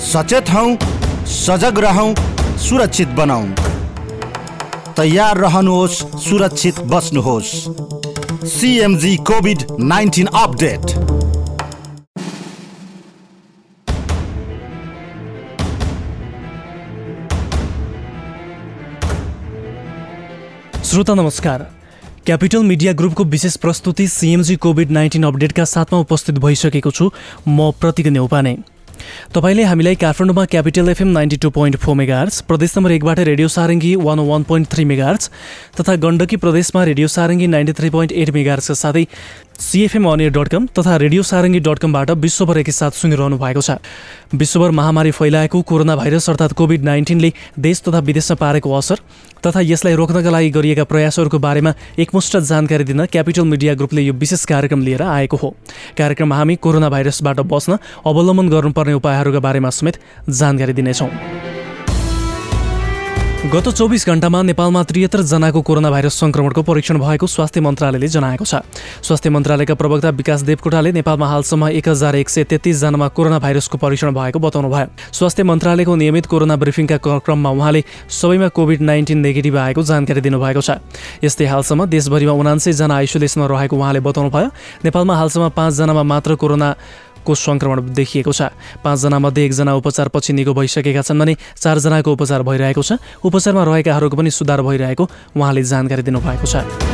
सचेत हौ सजग रहौँ सुरक्षित बनाऊ। तयार रहनुहोस् सुरक्षित बस्नुहोस्। CMG covid nineteen update. श्रोता नमस्कार। क्यापिटल मिडिया ग्रुपको विशेष प्रस्तुति सिएमजी कोभिड नाइन्टिन अपडेटका साथमा उपस्थित भइसकेको छु। म प्रतीक नेउपाने। तपाईँले हामीलाई काठमाडौँमा capital FM ninety two point four megahertz प्रदेश नम्बर एकबाट radio Sarangi one one point three megahertz तथा गण्डकी प्रदेशमा radio Sarangi ninety three point eight मेगार्सका साथै सिएफएम अनियर डट कम तथा रेडियो सारङ्गी डट कमबाट विश्वभर एकैसाथ सुनिरहनु भएको छ। विश्वभर महामारी फैलाएको कोरोना भाइरस अर्थात् कोभिड नाइन्टिनले देश तथा विदेशमा पारेको असर तथा यसलाई रोक्नका लागि गरिएका प्रयासहरूको बारेमा एकमुष्ट जानकारी दिन क्यापिटल मिडिया ग्रुपले यो विशेष कार्यक्रम लिएर आएको हो। कार्यक्रममा हामी कोरोना भाइरसबाट बस्न अवलम्बन गर्नुपर्ने उपायहरूका बारेमा समेत जानकारी दिनेछौँ। गत चौबिस घण्टामा नेपालमा त्रिहत्तर जनाको कोरोना भाइरस सङ्क्रमणको परीक्षण भएको स्वास्थ्य मन्त्रालयले जनाएको छ। स्वास्थ्य मन्त्रालयका प्रवक्ता विकास देवकोटाले नेपालमा हालसम्म एक हजार एक सय तेत्तिसजनामा कोरोना भाइरसको परीक्षण भएको बताउनु भयो स्वास्थ्य मन्त्रालयको नियमित कोरोना ब्रिफिङका क्रममा उहाँले सबैमा कोभिड नाइन्टिन नेगेटिभ आएको जानकारी दिनुभएको छ। यस्तै हालसम्म देशभरिमा उनान्सयजना आइसोलेसनमा रहेको उहाँले बताउनु भयो नेपालमा हालसम्म पाँचजनामा मात्र कोरोना को सङ्क्रमण देखिएको छ। पाँचजनामध्ये एकजना उपचारपछि निको भइसकेका छन् भने चारजनाको उपचार भइरहेको छ। उपचारमा रहेकाहरूको पनि सुधार भइरहेको उहाँले जानकारी दिनुभएको छ।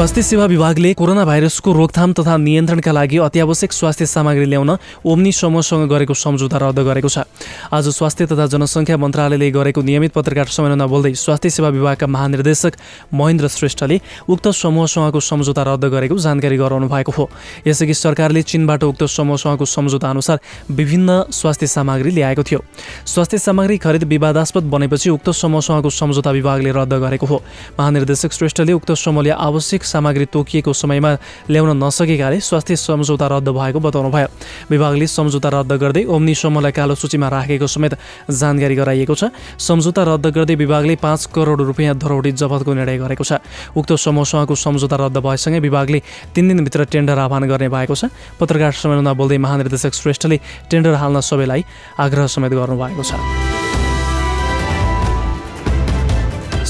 स्वास्थ्य सेवा विभागले कोरोना भाइरसको रोकथाम तथा नियन्त्रणका लागि अत्यावश्यक स्वास्थ्य सामग्री ल्याउन ओम्नी समूहसँग गरेको सम्झौता रद्द गरेको छ। आज स्वास्थ्य तथा जनसङ्ख्या मन्त्रालयले गरेको नियमित पत्रकार सम्मेलनमा बोल्दै स्वास्थ्य सेवा विभागका महानिर्देशक महेन्द्र श्रेष्ठले उक्त समूहसँगको सम्झौता रद्द गरेको जानकारी गराउनु भएको हो। यसअघि सरकारले चीनबाट उक्त समूहसँगको सम्झौता अनुसार विभिन्न स्वास्थ्य सामग्री ल्याएको थियो। स्वास्थ्य सामग्री खरिद विवादास्पद बनेपछि उक्त समूहसँगको सम्झौता विभागले रद्द गरेको हो। महानिर्देशक श्रेष्ठले उक्त समूहले आवश्यक सामग्री तोकिएको समयमा ल्याउन नसकेकाले स्वास्थ्य सम्झौता रद्द भएको बताउनुभयो विभागले सम्झौता रद्द गर्दै ओम्नी समूहलाई कालो सूचीमा राखेको समेत जानकारी गराइएको छ। सम्झौता रद्द गर्दै विभागले पाँच करोड रुपियाँ धरोडी जफतको निर्णय गरेको छ। उक्त समूहसँगको सम्झौता रद्द भएसँगै विभागले तिन दिनभित्र टेन्डर आह्वान गर्ने भएको छ। पत्रकार सम्मेलनमा बोल्दै महानिर्देशक श्रेष्ठले टेन्डर हाल्न सबैलाई आग्रह समेत गर्नुभएको छ।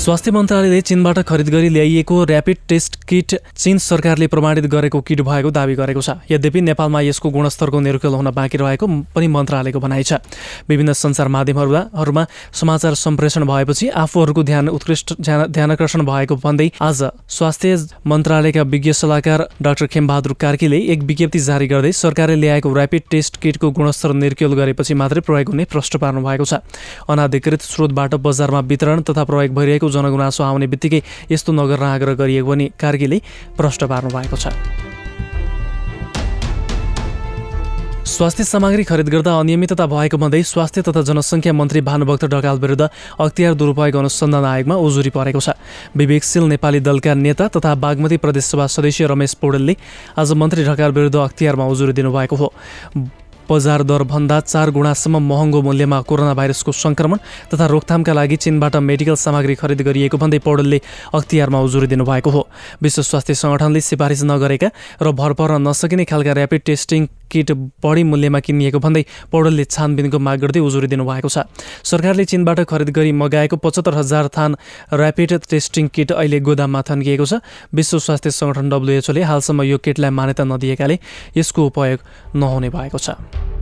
स्वास्थ्य मन्त्रालयले चीनबाट खरिद गरी ल्याइएको ऱ्यापिड टेस्ट किट चीन सरकारले प्रमाणित गरेको किट भएको दावी गरेको छ। यद्यपि नेपालमा यसको गुणस्तरको निरुकल हुन बाँकी रहेको पनि मन्त्रालयको भनाइ छ। विभिन्न सञ्चार माध्यमहरूमा समाचार सम्प्रेषण भएपछि आफूहरूको ध्यान उत्कृष्ट ध्यानकर्षण भएको भन्दै आज स्वास्थ्य मन्त्रालयका विज्ञ सल्लाहकार डाक्टर खेमबहादुर कार्कीले एक विज्ञप्ति जारी गर्दै सरकारले ल्याएको ऱ्यापिड टेस्ट किटको गुणस्तर निर्क्योल गरेपछि मात्रै प्रयोग हुने प्रश्न पार्नु भएको छ। अनाधिकृत स्रोतबाट बजारमा वितरण तथा प्रयोग भइरहेको जनगुनासो आउने बित्तिकै यस्तो नगर्न आग्रह गरिएको पनि कार्कीले प्रश्न पार्नु भएको छ। स्वास्थ्य सामग्री खरिद गर्दा अनियमितता भएको भन्दै स्वास्थ्य तथा जनसङ्ख्या मन्त्री भानुभक्त ढकाल विरुद्ध अख्तियार दुरुपयोग अनुसन्धान आयोगमा उजुरी परेको छ। विवेकशील नेपाली दलका नेता तथा बागमती प्रदेशसभा सदस्य रमेश पौडेलले आज मन्त्री ढकाल विरुद्ध अख्तियारमा उजुरी दिनुभएको हो। बजार दरभन्दा चार गुणासम्म महँगो मूल्यमा कोरोना भाइरसको सङ्क्रमण तथा रोकथामका लागि चीनबाट मेडिकल सामग्री खरिद गरिएको भन्दै पौडेलले अख्तियारमा उजुरी दिनुभएको हो। विश्व स्वास्थ्य सङ्गठनले सिफारिस नगरेका र भर पर्न नसकिने खालका ऱ्यापिड टेस्टिङ किट बढी मूल्यमा किनिएको भन्दै पौडेलले छानबिनको माग गर्दै उजुरी दिनुभएको छ। सरकारले चीनबाट खरिद गरी मगाएको पचहत्तर हजार थान ऱ्यापिड टेस्टिङ किट अहिले गोदाममा थन्किएको छ। विश्व स्वास्थ्य सङ्गठन डब्लुएचओले हालसम्म यो किटलाई मान्यता नदिएकाले यसको उपयोग नहुने भएको छ।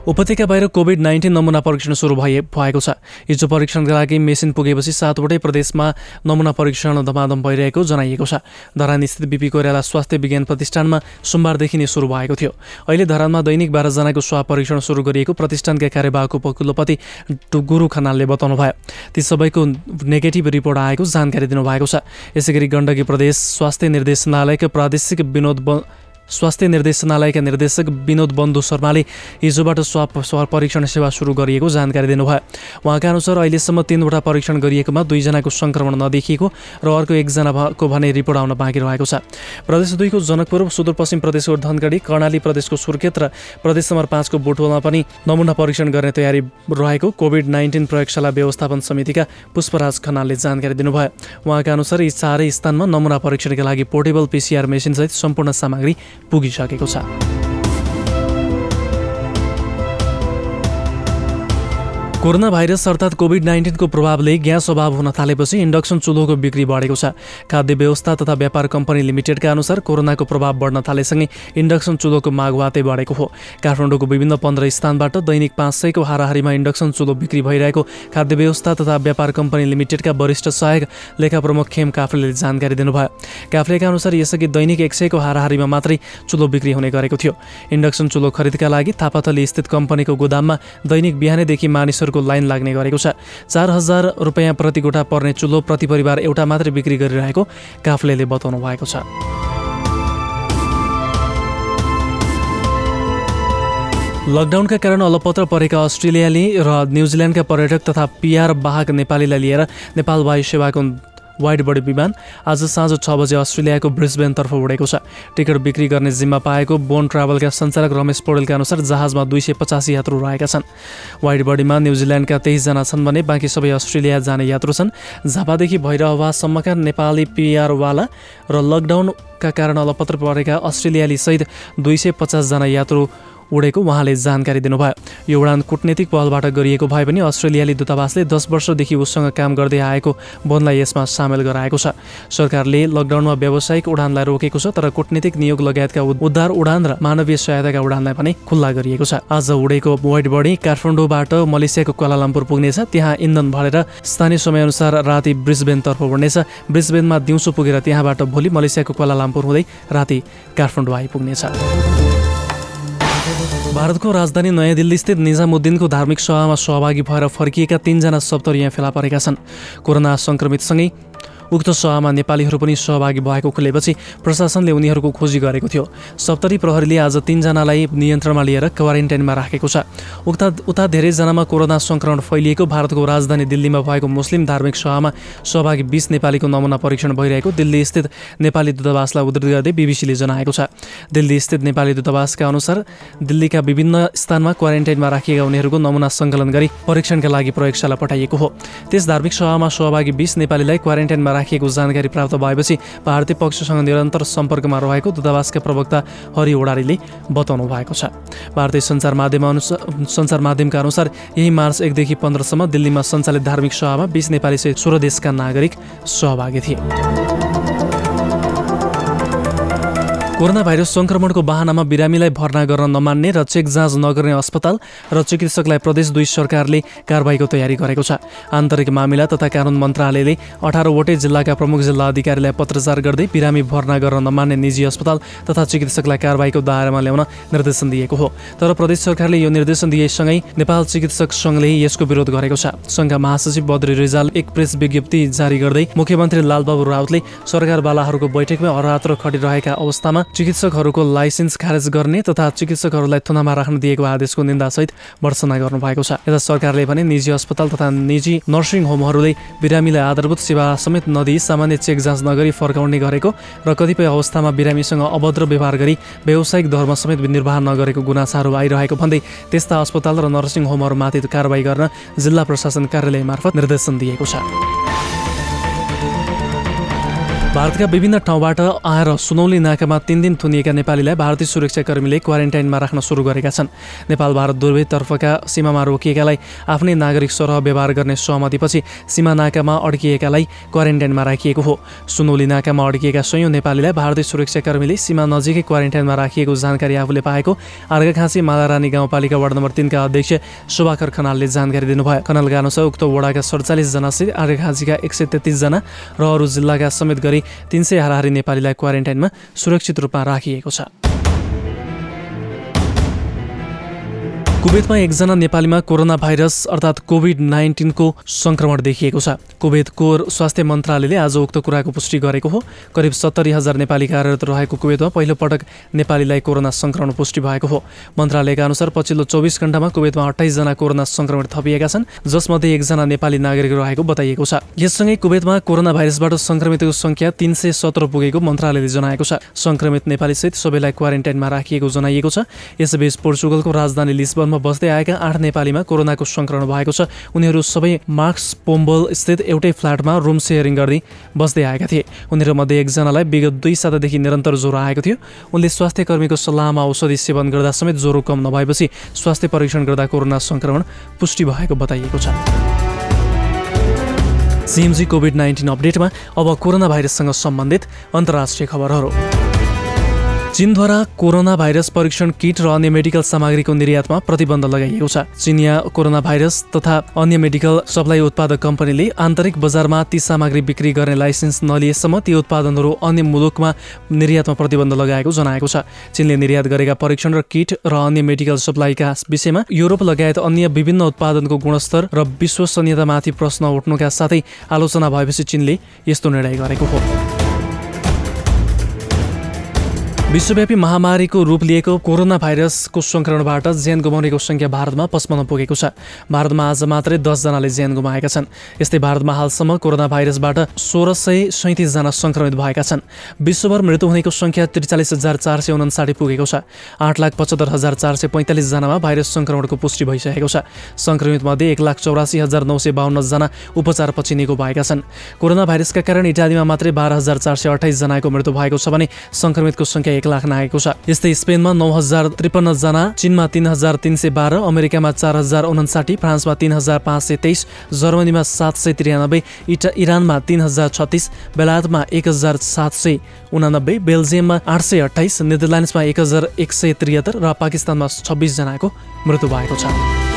उपत्यका बाहिर कोभिड नाइन्टिन नमुना परीक्षण सुरु भए भएको छ। हिजो परीक्षणका लागि मेसिन पुगेपछि सातवटै प्रदेशमा नमुना परीक्षण धमाधम भइरहेको जनाइएको छ। धरान स्थित बिपी कोइराला स्वास्थ्य विज्ञान प्रतिष्ठानमा सोमबारदेखि नै सुरु भएको थियो। अहिले धरानमा दैनिक बाह्रजनाको स्वाब परीक्षण सुरु गरिएको प्रतिष्ठानका कार्यवाहक उपकुलपति गुरु खनालले बताउनु भयो ती सबैको नेगेटिभ रिपोर्ट आएको जानकारी दिनुभएको छ। यसै गरी गण्डकी प्रदेश स्वास्थ्य निर्देशनालयका प्रादेशिक विनोद स्वास्थ्य निर्देशनालयका निर्देशक विनोद बन्धु शर्माले हिजोबाट स्वाप स्वाप परीक्षण सेवा सुरु गरिएको जानकारी दिनुभयो। उहाँका अनुसार अहिलेसम्म तिनवटा परीक्षण गरिएकोमा दुईजनाको सङ्क्रमण नदेखिएको र अर्को एकजनाको भने रिपोर्ट आउन बाँकी रहेको छ। प्रदेश दुईको जनकपुर सुदूरपश्चिम प्रदेशको धनगढी कर्णाली प्रदेशको सुर्खेत र प्रदेश नम्बर पाँचको बोटवलमा पनि नमुना परीक्षण गर्ने तयारी रहेको कोभिड नाइन्टिन प्रयोगशाला व्यवस्थापन समितिका पुष्पराज खनालले जानकारी दिनुभयो। उहाँका अनुसार यी चारै स्थानमा नमुना परीक्षणका लागि पोर्टेबल पिसिआर मेसिनसहित सम्पूर्ण सामग्री पुगिसकेको छ। कोरोना भाइरस अर्थात् कोभिड नाइन्टिनको प्रभावले ग्यास अभाव हुन थालेपछि इन्डक्सन चुलोको बिक्री बढेको छ। खाद्य व्यवस्था तथा व्यापार कम्पनी लिमिटेडका अनुसार कोरोनाको प्रभाव बढ्न थालेसँगै इन्डक्सन चुलोको माग वातै बढेको हो। काठमाडौँको विभिन्न पन्ध्र स्थानबाट दैनिक पाँच सयको हाराहारीमा इन्डक्सन चुलो बिक्री भइरहेको खाद्य व्यवस्था तथा व्यापार कम्पनी लिमिटेडका वरिष्ठ सहायक लेखा प्रमुख खेम काफ्लेले जानकारी दिनुभयो। काफ्लेका अनुसार यसअघि दैनिक एक सयको हाराहारीमा मात्रै चुलो बिक्री हुने गरेको थियो। इन्डक्सन चुलो खरिदका लागि थापाथली स्थित कम्पनीको गोदाममा दैनिक बिहानैदेखि मानिसहरू लिटरको लाइन लाग्ने गरेको छ। चार हजार रुपियाँ प्रति गोठा पर्ने चुलो प्रति परिवार एउटा मात्रै बिक्री गरिरहेको काफ्लेले बताउनु भएको छ। लकडाउनका कारण अलपत्र परेका अस्ट्रेलियाली र न्युजिल्यान्डका पर्यटक तथा पिआर वाहक नेपालीलाई लिएर नेपाल वायु सेवाको वाइड बडी विमान आज साँझ छ बजे अस्ट्रेलियाको ब्रिस्बेनतर्फ उडेको छ। टिकट बिक्री गर्ने जिम्मा पाएको बोन ट्राभलका सञ्चालक रमेश पौडेलका अनुसार जहाजमा दुई सय पचासी यात्रु रहेका छन्। वाइड बडीमा न्युजिल्यान्डका तेइसजना छन् भने बाँकी सबै अस्ट्रेलिया जाने यात्रु छन्। झापादेखि भैरहवासम्मका नेपाली पिआरवाला र लकडाउनका कारण अलपत्र परेका अस्ट्रेलियाली सहित दुई सय पचासजना यात्रु उडेको उहाँले जानकारी दिनुभयो। यो उडान कुटनीतिक पहलबाट गरिएको भए पनि अस्ट्रेलियाली दूतावासले दस वर्षदेखि उसँग काम गर्दै आएको वनलाई यसमा सामेल गराएको छ। सरकारले लकडाउनमा व्यावसायिक उडानलाई रोकेको छ तर कुटनीतिक नियोग लगायतका उद्धार उडान र मानवीय सहायताका उडानलाई पनि खुल्ला गरिएको छ। आज उडेको वाइट बडी काठमाडौँबाट मलेसियाको क्वालालम्पुर पुग्नेछ। त्यहाँ इन्धन भरेर स्थानीय समयअनुसार राति ब्रिस्बेनतर्फ उड्नेछ। ब्रिस्बेनमा दिउँसो पुगेर त्यहाँबाट भोलि मलेसियाको क्वालालम्पुर हुँदै राति काठमाडौँ आइपुग्नेछ। भारतको राजधानी नयाँ दिल्लीस्थित निजामुद्दिनको धार्मिक सभामा सहभागी भएर फर्किएका तिनजना सप्तरी यहाँ फेला परेका छन्। कोरोना सङ्क्रमितसँगै उक्त सभामा नेपालीहरू पनि सहभागी भएको खुलेपछि प्रशासनले उनीहरूको खोजी गरेको थियो। सप्तरी प्रहरीले आज तिनजनालाई नियन्त्रणमा लिएर क्वारेन्टाइनमा राखेको छ। उक्ता उता धेरैजनामा कोरोना सङ्क्रमण फैलिएको भारतको राजधानी दिल्लीमा भएको मुस्लिम धार्मिक सभामा सहभागी बिस नेपालीको नमुना परीक्षण भइरहेको दिल्ली स्थित नेपाली दूतावासलाई उद्धृत गर्दै बिबिसीले जनाएको छ। दिल्ली स्थित नेपाली दूतावासका अनुसार दिल्लीका विभिन्न स्थानमा क्वारेन्टाइनमा राखिएका उनीहरूको नमुना सङ्कलन गरी परीक्षणका लागि प्रयोगशाला पठाइएको हो। त्यस धार्मिक सभामा सहभागी बिस नेपालीलाई क्वारेन्टाइनमा राखिएको जानकारी प्राप्त भएपछि भारतीय पक्षसँग निरन्तर सम्पर्कमा रहेको दूतावासका प्रवक्ता हरि ओडारीले बताउनु भएको छ। भारतीय सञ्चार माध्यम अनुसार सञ्चार माध्यमका अनुसार यही मार्च एकदेखि पन्ध्रसम्म दिल्लीमा सञ्चालित धार्मिक सभामा बिस नेपाली सहित सोह्र देशका नागरिक सहभागी थिए। कोरोना भाइरस सङ्क्रमणको बाहनामा बिरामीलाई भर्ना गर्न नमान्ने र चेक जाँच नगर्ने अस्पताल र चिकित्सकलाई प्रदेश दुई सरकारले कारवाहीको तयारी गरेको छ। आन्तरिक मामिला तथा कानुन मन्त्रालयले अठारवटै जिल्लाका प्रमुख जिल्ला अधिकारीलाई पत्रचार गर्दै बिरामी भर्ना गर्न नमान्ने निजी अस्पताल तथा चिकित्सकलाई कारवाहीको दायरामा ल्याउन निर्देशन दिएको हो। तर प्रदेश सरकारले यो निर्देशन दिएसँगै नेपाल चिकित्सक सङ्घले यसको विरोध गरेको छ। सङ्घका महासचिव बद्री रिजाल एक प्रेस विज्ञप्ति जारी गर्दै मुख्यमन्त्री लालबाबु राउतले सरकारवालाहरूको बैठकमा अरात्र खटिरहेका अवस्थामा चिकित्सकहरूको लाइसेन्स खारेज गर्ने तथा चिकित्सकहरूलाई थुनामा राख्न दिएको आदेशको निन्दासहित भर्सना गर्नुभएको छ। यता सरकारले भने निजी अस्पताल तथा निजी नर्सिङ होमहरूले बिरामीलाई आधारभूत सेवा समेत नदिई सामान्य चेक जाँच नगरी फर्काउने गरेको र कतिपय अवस्थामा बिरामीसँग अभद्र व्यवहार गरी व्यावसायिक धर्म समेत निर्वाह नगरेको गुनासाहरू आइरहेको भन्दै त्यस्ता अस्पताल र नर्सिङ होमहरूमाथि कारवाही गर्न जिल्ला प्रशासन कार्यालय मार्फत निर्देशन दिएको छ। भारतका विभिन्न ठाउँबाट आएर सुनौली नाकामा तिन दिन थुनिएका नेपालीलाई भारतीय सुरक्षाकर्मीले क्वारेन्टाइनमा राख्न सुरु गरेका छन्। नेपाल भारत दुवैतर्फका सीमामा रोकिएकालाई आफ्नै नागरिक सरह व्यवहार गर्ने सहमतिपछि सीमा नाकामा अड्किएकालाई क्वारेन्टाइनमा राखिएको हो। सुनौली नाकामा अड्किएका सयौँ नेपालीलाई भारतीय सुरक्षाकर्मीले सीमा नजिकै क्वारेन्टाइनमा राखिएको जानकारी आफूले पाएको आर्घाखाँची मालारानी गाउँपालिका वार्ड नम्बर तिनका अध्यक्ष शोभाकर खनालले जानकारी दिनुभयो। खनालका अनुसार उक्त वडाका सडचालिसजनासहित आर्घाखाँचीका एक सय तेत्तिसजना र अरू जिल्लाका समेत गरी तिन सय हाराहारी नेपालीलाई क्वारेन्टाइनमा सुरक्षित रूपमा राखिएको छ। कुवेतमा एकजना नेपालीमा कोरोना भाइरस अर्थात् कोभिड नाइन्टिनको सङ्क्रमण देखिएको छ। कुवेतको स्वास्थ्य मन्त्रालयले आज उक्त कुराको पुष्टि गरेको हो। करिब सत्तरी हजार नेपाली कार्यरत रहेको कुवेतमा पहिलोपटक नेपालीलाई कोरोना सङ्क्रमण पुष्टि भएको हो। मन्त्रालयका अनुसार पछिल्लो चौबिस घण्टामा कुवेतमा अठाइसजना कोरोना सङ्क्रमण थपिएका छन् जसमध्ये एकजना नेपाली नागरिक रहेको बताइएको छ। यससँगै कुवेतमा कोरोना भाइरसबाट सङ्क्रमितको सङ्ख्या तिन सय सत्र पुगेको मन्त्रालयले जनाएको छ। सङ्क्रमित नेपालीसहित सबैलाई क्वारेन्टाइनमा राखिएको जनाइएको छ। यसबीच पोर्चुगलको राजधानी लिस्बन भवनमा बस्दै आएका आठ नेपालीमा कोरोनाको सङ्क्रमण भएको छ। उनीहरू सबै मार्क्स पोम्बल स्थित एउटै फ्ल्याटमा रुम सेयरिङ गर्दै बस्दै आएका थिए। उनीहरूमध्ये एकजनालाई विगत दुई सातादेखि निरन्तर ज्वरो आएको थियो। उनले स्वास्थ्य कर्मीको सल्लाहमा औषधि सेवन गर्दा समेत ज्वरो कम नभएपछि स्वास्थ्य परीक्षण गर्दा कोरोना सङ्क्रमण पुष्टि भएको बताइएको छ। सिएमजी कोभिड नाइन्टिन अपडेटमा अब कोरोना भाइरससँग सम्बन्धित अन्तर्राष्ट्रिय खबरहरू। चीनद्वारा कोरोना भाइरस परीक्षण किट र अन्य मेडिकल सामग्रीको निर्यातमा प्रतिबन्ध लगाइएको छ। चिनिया कोरोना भाइरस तथा अन्य मेडिकल सप्लाई उत्पादक कम्पनीले आन्तरिक बजारमा ती सामग्री बिक्री गर्ने लाइसेन्स नलिएसम्म ती उत्पादनहरू अन्य मुलुकमा निर्यातमा प्रतिबन्ध लगाएको जनाएको छ। चीनले निर्यात गरेका परीक्षण र किट र अन्य मेडिकल सप्लाईका विषयमा युरोप लगायत अन्य विभिन्न उत्पादनको गुणस्तर र विश्वसनीयतामाथि प्रश्न उठ्नुका साथै आलोचना भएपछि चीनले यस्तो निर्णय गरेको हो। विश्वव्यापी महामारीको रूप लिएको कोरोना भाइरसको सङ्क्रमणबाट ज्यान गुमाउनेको सङ्ख्या भारतमा पचपन्न पुगेको छ। भारतमा आज मात्रै दसजनाले ज्यान गुमाएका छन्। यस्तै भारतमा हालसम्म कोरोना भाइरसबाट सोह्र सय सैँतिसजना सङ्क्रमित भएका छन्। विश्वभर मृत्यु हुनेको सङ्ख्या त्रिचालिस हजार चार सय उन्साठी पुगेको छ। आठ लाख पचहत्तर हजार चार सय पैँतालिसजनामा भाइरस सङ्क्रमणको पुष्टि भइसकेको छ। सङ्क्रमितमध्ये एक लाख चौरासी हजार नौ सय बाहन्नजना उपचारपछि निको भएका छन्। कोरोना भाइरसका कारण इटालीमा मात्रै बाह्र हजार चार सय अठाइसजनाको मृत्यु भएको छ भने सङ्क्रमितको सङ्ख्या एक लाख नागेको छ। यस्तै स्पेनमा नौ हजार त्रिपन्नजना चीनमा तिन हजार तिन सय बाह्र अमेरिकामा चार हजार उनासाठी फ्रान्समा तिन हजार पाँच सय तेइस जर्मनीमा सात सय त्रियानब्बे इटा इरानमा तिन हजार छत्तिस बेलायतमा एक हजार सात सय उनानब्बे बेल्जियममा आठ सय अठाइस नेदरल्यान्ड्समा एक हजार एक सय त्रिहत्तर र पाकिस्तानमा छब्बिसजनाको मृत्यु भएको छ।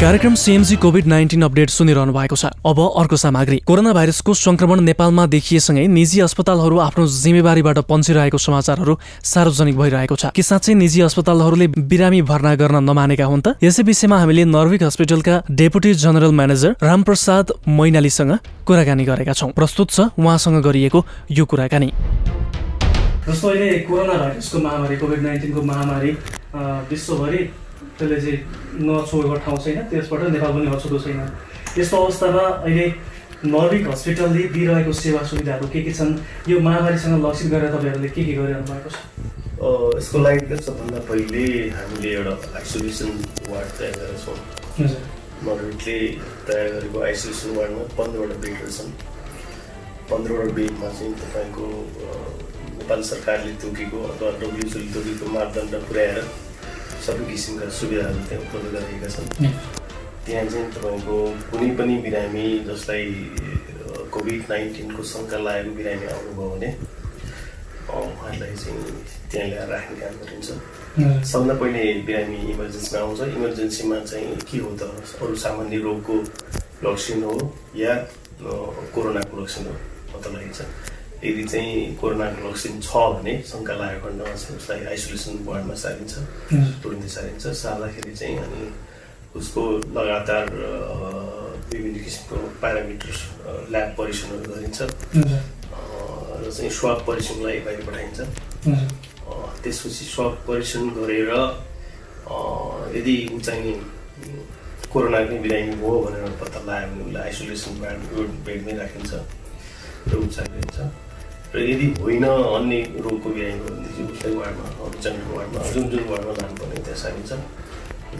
कार्यक्रम सिएमजी कोभिड नाइन्टिन अपडेट सुनिरहनु भएको छ। अब अर्को सामग्री। कोरोना भाइरसको संक्रमण नेपालमा देखिएसँगै निजी अस्पतालहरू आफ्नो जिम्मेवारीबाट पन्छिरहेको समाचारहरू सार्वजनिक भइरहेको छ। के साँच्चै निजी अस्पतालहरूले बिरामी भर्ना गर्न नमानेका हुन् त? यसै विषयमा हामीले नर्विक हस्पिटलका डेपुटी जनरल म्यानेजर रामप्रसाद मैनालीसँग कुराकानी गरेका छौँ। प्रस्तुत छ उहाँसँग गरिएको यो कुराकानी। जस्तो अहिले कोरोना भाइरसको महामारी कोभिड नाइन्टिनको महामारी विश्वभरि त्यसले चाहिँ नछोएको ठाउँ छैन त्यसबाट नेपाल पनि अछुतो छैन। यस्तो अवस्थामा अहिले नर्विक हस्पिटलले दिइरहेको सेवा सुविधाहरू के के छन् यो महामारीसँग लक्षित गरेर तपाईँहरूले के के गरिरहनु भएको छ? यसको लागि त सबभन्दा पहिले हामीले एउटा आइसोलेसन वार्ड तयार गरेका छौँ। नर्विकले तयार गरेको आइसोलेसन वार्डमा पन्ध्रवटा बेडहरू छन्। पन्ध्रवटा बेडमा चाहिँ तपाईँको नेपाल सरकारले तोकेको अथवा डब्लुएचओले तोकेको मापदण्ड पुर्याएर सबै किसिमका सुविधाहरू त्यहाँ उपलब्ध गराएका छन्। त्यहाँ चाहिँ तपाईँको कुनै पनि बिरामी जसलाई कोभिड नाइन्टिनको शङ्का लागेको बिरामी आउनुभयो भने उहाँहरूलाई चाहिँ त्यहाँ ल्याएर राख्ने काम गरिन्छ। सबभन्दा पहिले बिरामी इमर्जेन्सीमा आउँछ। इमर्जेन्सीमा चाहिँ के हो त? अरू सामान्य रोगको लक्षण हो या कोरोनाको लक्षण हो? पत्ता लगाइन्छ यदि चाहिँ कोरोनाको लक्षण छ भने शङ्का लागेको खण्डमा चाहिँ उसलाई आइसोलेसन वार्डमा सारिन्छ तुरन्तै सारिन्छ। सार्दाखेरि चाहिँ अनि उसको लगातार विभिन्न किसिमको प्यारामिटर ल्याब परीक्षणहरू गरिन्छ। र चाहिँ स्वाब परीक्षणलाई बाहिर पठाइन्छ। त्यसपछि स्वाब परीक्षण गरेर यदि ऊ चाहिँ कोरोनाको बिरामी हो भनेर पत्ता लगायो भने उसलाई आइसोलेसन बेड बेडमै राखिन्छ। र गरिन्छ र यदि होइन अन्य रोगको बिरामी हो भनेदेखि उसलाई वार्डमा जनरल वार्डमा जुन जुन वार्डमा लानुपर्ने त्यहाँ सारिन्छ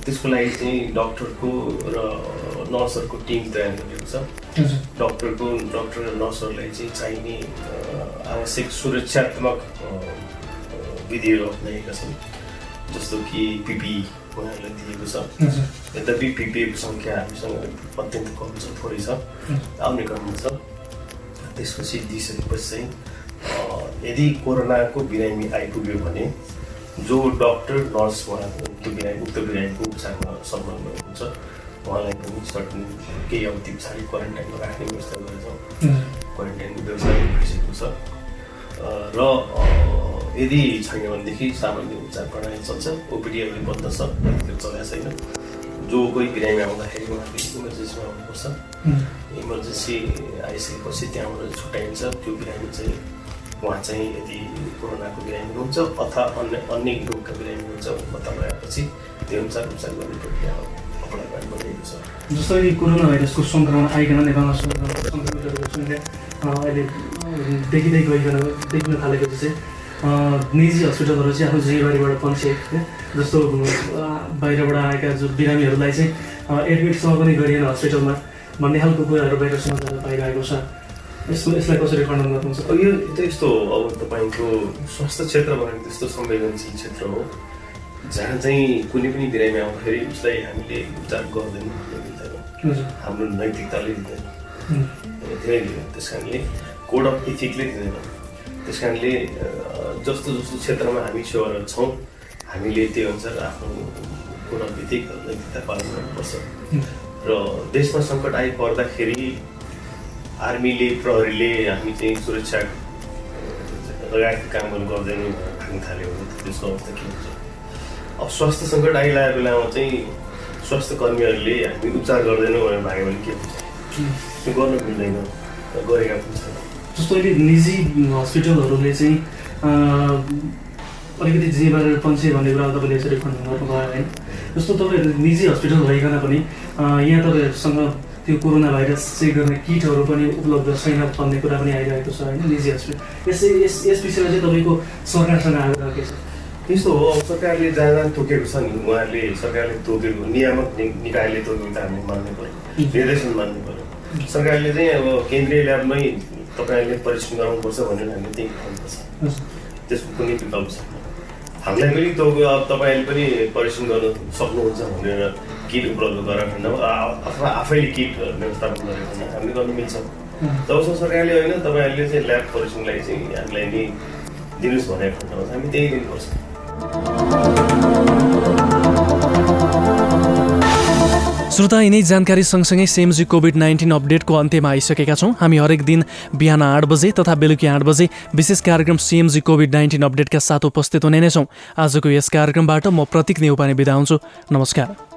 त्यसको लागि चाहिँ डक्टरको र नर्सहरूको टिम तयार गरिएको छ। डक्टरको डक्टर र नर्सहरूलाई चाहिँ चाहिने आवश्यक सुरक्षात्मक विधिहरू अप्नाएका छन्। जस्तो कि पिपी उहाँहरूलाई दिएको छ। यद्यपि पिपिएको सङ्ख्या हामीसँग अत्यन्त कम छ थोरै छ। आउने क्रममा छ। त्यसपछि दिइसकेपछि चाहिँ यदि कोरोनाको बिरामी आइपुग्यो भने जो डक्टर नर्स उहाँ त्यो बिरामी उक्त बिरामीको उपचारमा सम्बन्ध हुन्छ उहाँलाई पनि सर्टन केही अवधि पछाडि क्वारेन्टाइनमा राख्ने व्यवस्था गरेछौँ क्वारेन्टाइनको व्यवस्था भइसकेको छ। र यदि छैन भनेदेखि सामान्य उपचार प्रणाली चल्छ ओपिडी अहिले बन्द छ चलाएको छैन। जो कोही बिरामी आउँदाखेरि उहाँले इमर्जेन्सीमा आउनुपर्छ। इमर्जेन्सी आइसकेपछि त्यहाँबाट छुट्याइन्छ त्यो बिरामी चाहिँ उहाँ चाहिँ यदि कोरोनाको बिरामी हुनुहुन्छ अथवा अन्य अन्य रोगका बिरामी हुनुहुन्छ पत्ता लगाएपछि त्यो अनुसार उपचार गर्ने प्रक्रिया अपनाइमान भइरहेको छ। जस्तै कोरोना भाइरसको सङ्क्रमण आइकन नेपालमा सङ्क्रमितहरूको सङ्ख्या अहिले देखिँदै गइकन देखिन थालेपछि चाहिँ निजी हस्पिटलहरू चाहिँ आफ्नो जिम्मेवारीबाट पन्छे जस्तो बाहिरबाट आएका जो बिरामीहरूलाई चाहिँ एडमिटसम्म पनि गरिएन हस्पिटलमा भन्ने खालको कुराहरू बाहिर समाचार पाइरहेको छ। यसको यसलाई कसरी खण्डन गर्नुहुन्छ? यो त यस्तो हो अब तपाईँको स्वास्थ्य क्षेत्र भनेको त्यस्तो संवेदनशील क्षेत्र हो। जहाँ चाहिँ कुनै पनि बिरामी आउँदाखेरि उसलाई हामीले उपचार गर्दैनौँ हाम्रो नैतिकताले दिँदैन। धेरै दिँदैन त्यस कारणले कोड अफ इथिकले दिँदैन। त्यस कारणले जस्तो जस्तो क्षेत्रमा हामी सेवारत छौँ हामीले त्यो अनुसार आफ्नो कोड अफ इथिक नैतिकता पालन गर्नुपर्छ। र देशमा सङ्कट आइपर्दाखेरि आर्मीले प्रहरीले हामी चाहिँ सुरक्षा लगायतका कामहरू गर्दैनौँ भाग्न थाल्यो। भने त्यसको अवस्था के हुन्छ? अब स्वास्थ्य सङ्कट आइरहेको बेलामा चाहिँ स्वास्थ्य कर्मीहरूले हामी उपचार गर्दैनौँ भनेर भाग्यो भने के हुन्छ? त्यो गर्न मिल्दैन। गरेका पनि छैन। जस्तो अहिले निजी हस्पिटलहरूले चाहिँ अलिकति जिम्मेवारी पन्छे भन्ने कुरा तपाईँले यसरी खण्डन गर्नुभयो होइन जस्तो तपाईँहरू निजी हस्पिटल भइकन पनि यहाँ तपाईँहरूसँग त्यो कोरोना भाइरस चेक गर्ने किटहरू पनि उपलब्ध छैन भन्ने कुरा पनि आइरहेको छ होइन निजी हस्पिटल यसै यस यस विषयमा चाहिँ तपाईँको सरकारसँग आग्रह के छ? त्यस्तो हो अब सरकारले जहाँ जहाँ तोकेको छ नि उहाँहरूले सरकारले तोकेको नियामक निकायले तोकेको त हामीले मान्नु पऱ्यो निर्देशन मान्नु पऱ्यो। सरकारले चाहिँ अब केन्द्रीय ल्याबमै तपाईँहरूले परीक्षण गराउनुपर्छ भनेर हामीले त्यही गर्नुपर्छ त्यसको कुनै विकल्प छैन। हामीलाई पनि तो अब तपाईँहरूले पनि परीक्षण गर्न सक्नुहुन्छ भनेर किट उपलब्ध गराएको खण्डमा अथवा आफैले किट व्यवस्थापन गरेको खण्डमा हामीले गर्नु मिल्छ। जबसम्म सरकारले होइन तपाईँहरूले चाहिँ ल्याब परीक्षणलाई चाहिँ हामीलाई नि दिनुहोस् भनेको खण्डमा हामी त्यही दिनुपर्छ। श्रोता यिनै जानकारी सँगसँगै सेमजी कोभिड नाइन्टिन अपडेटको अन्त्यमा आइसकेका छौँ। हामी हरेक दिन बिहान आठ बजे तथा बेलुकी आठ बजे विशेष कार्यक्रम सिएमजी कोभिड नाइन्टिन अपडेटका साथ उपस्थित हुने नै छौँ। आजको यस कार्यक्रमबाट म प्रतीक नेउपाने बिदा हुन्छु। नमस्कार।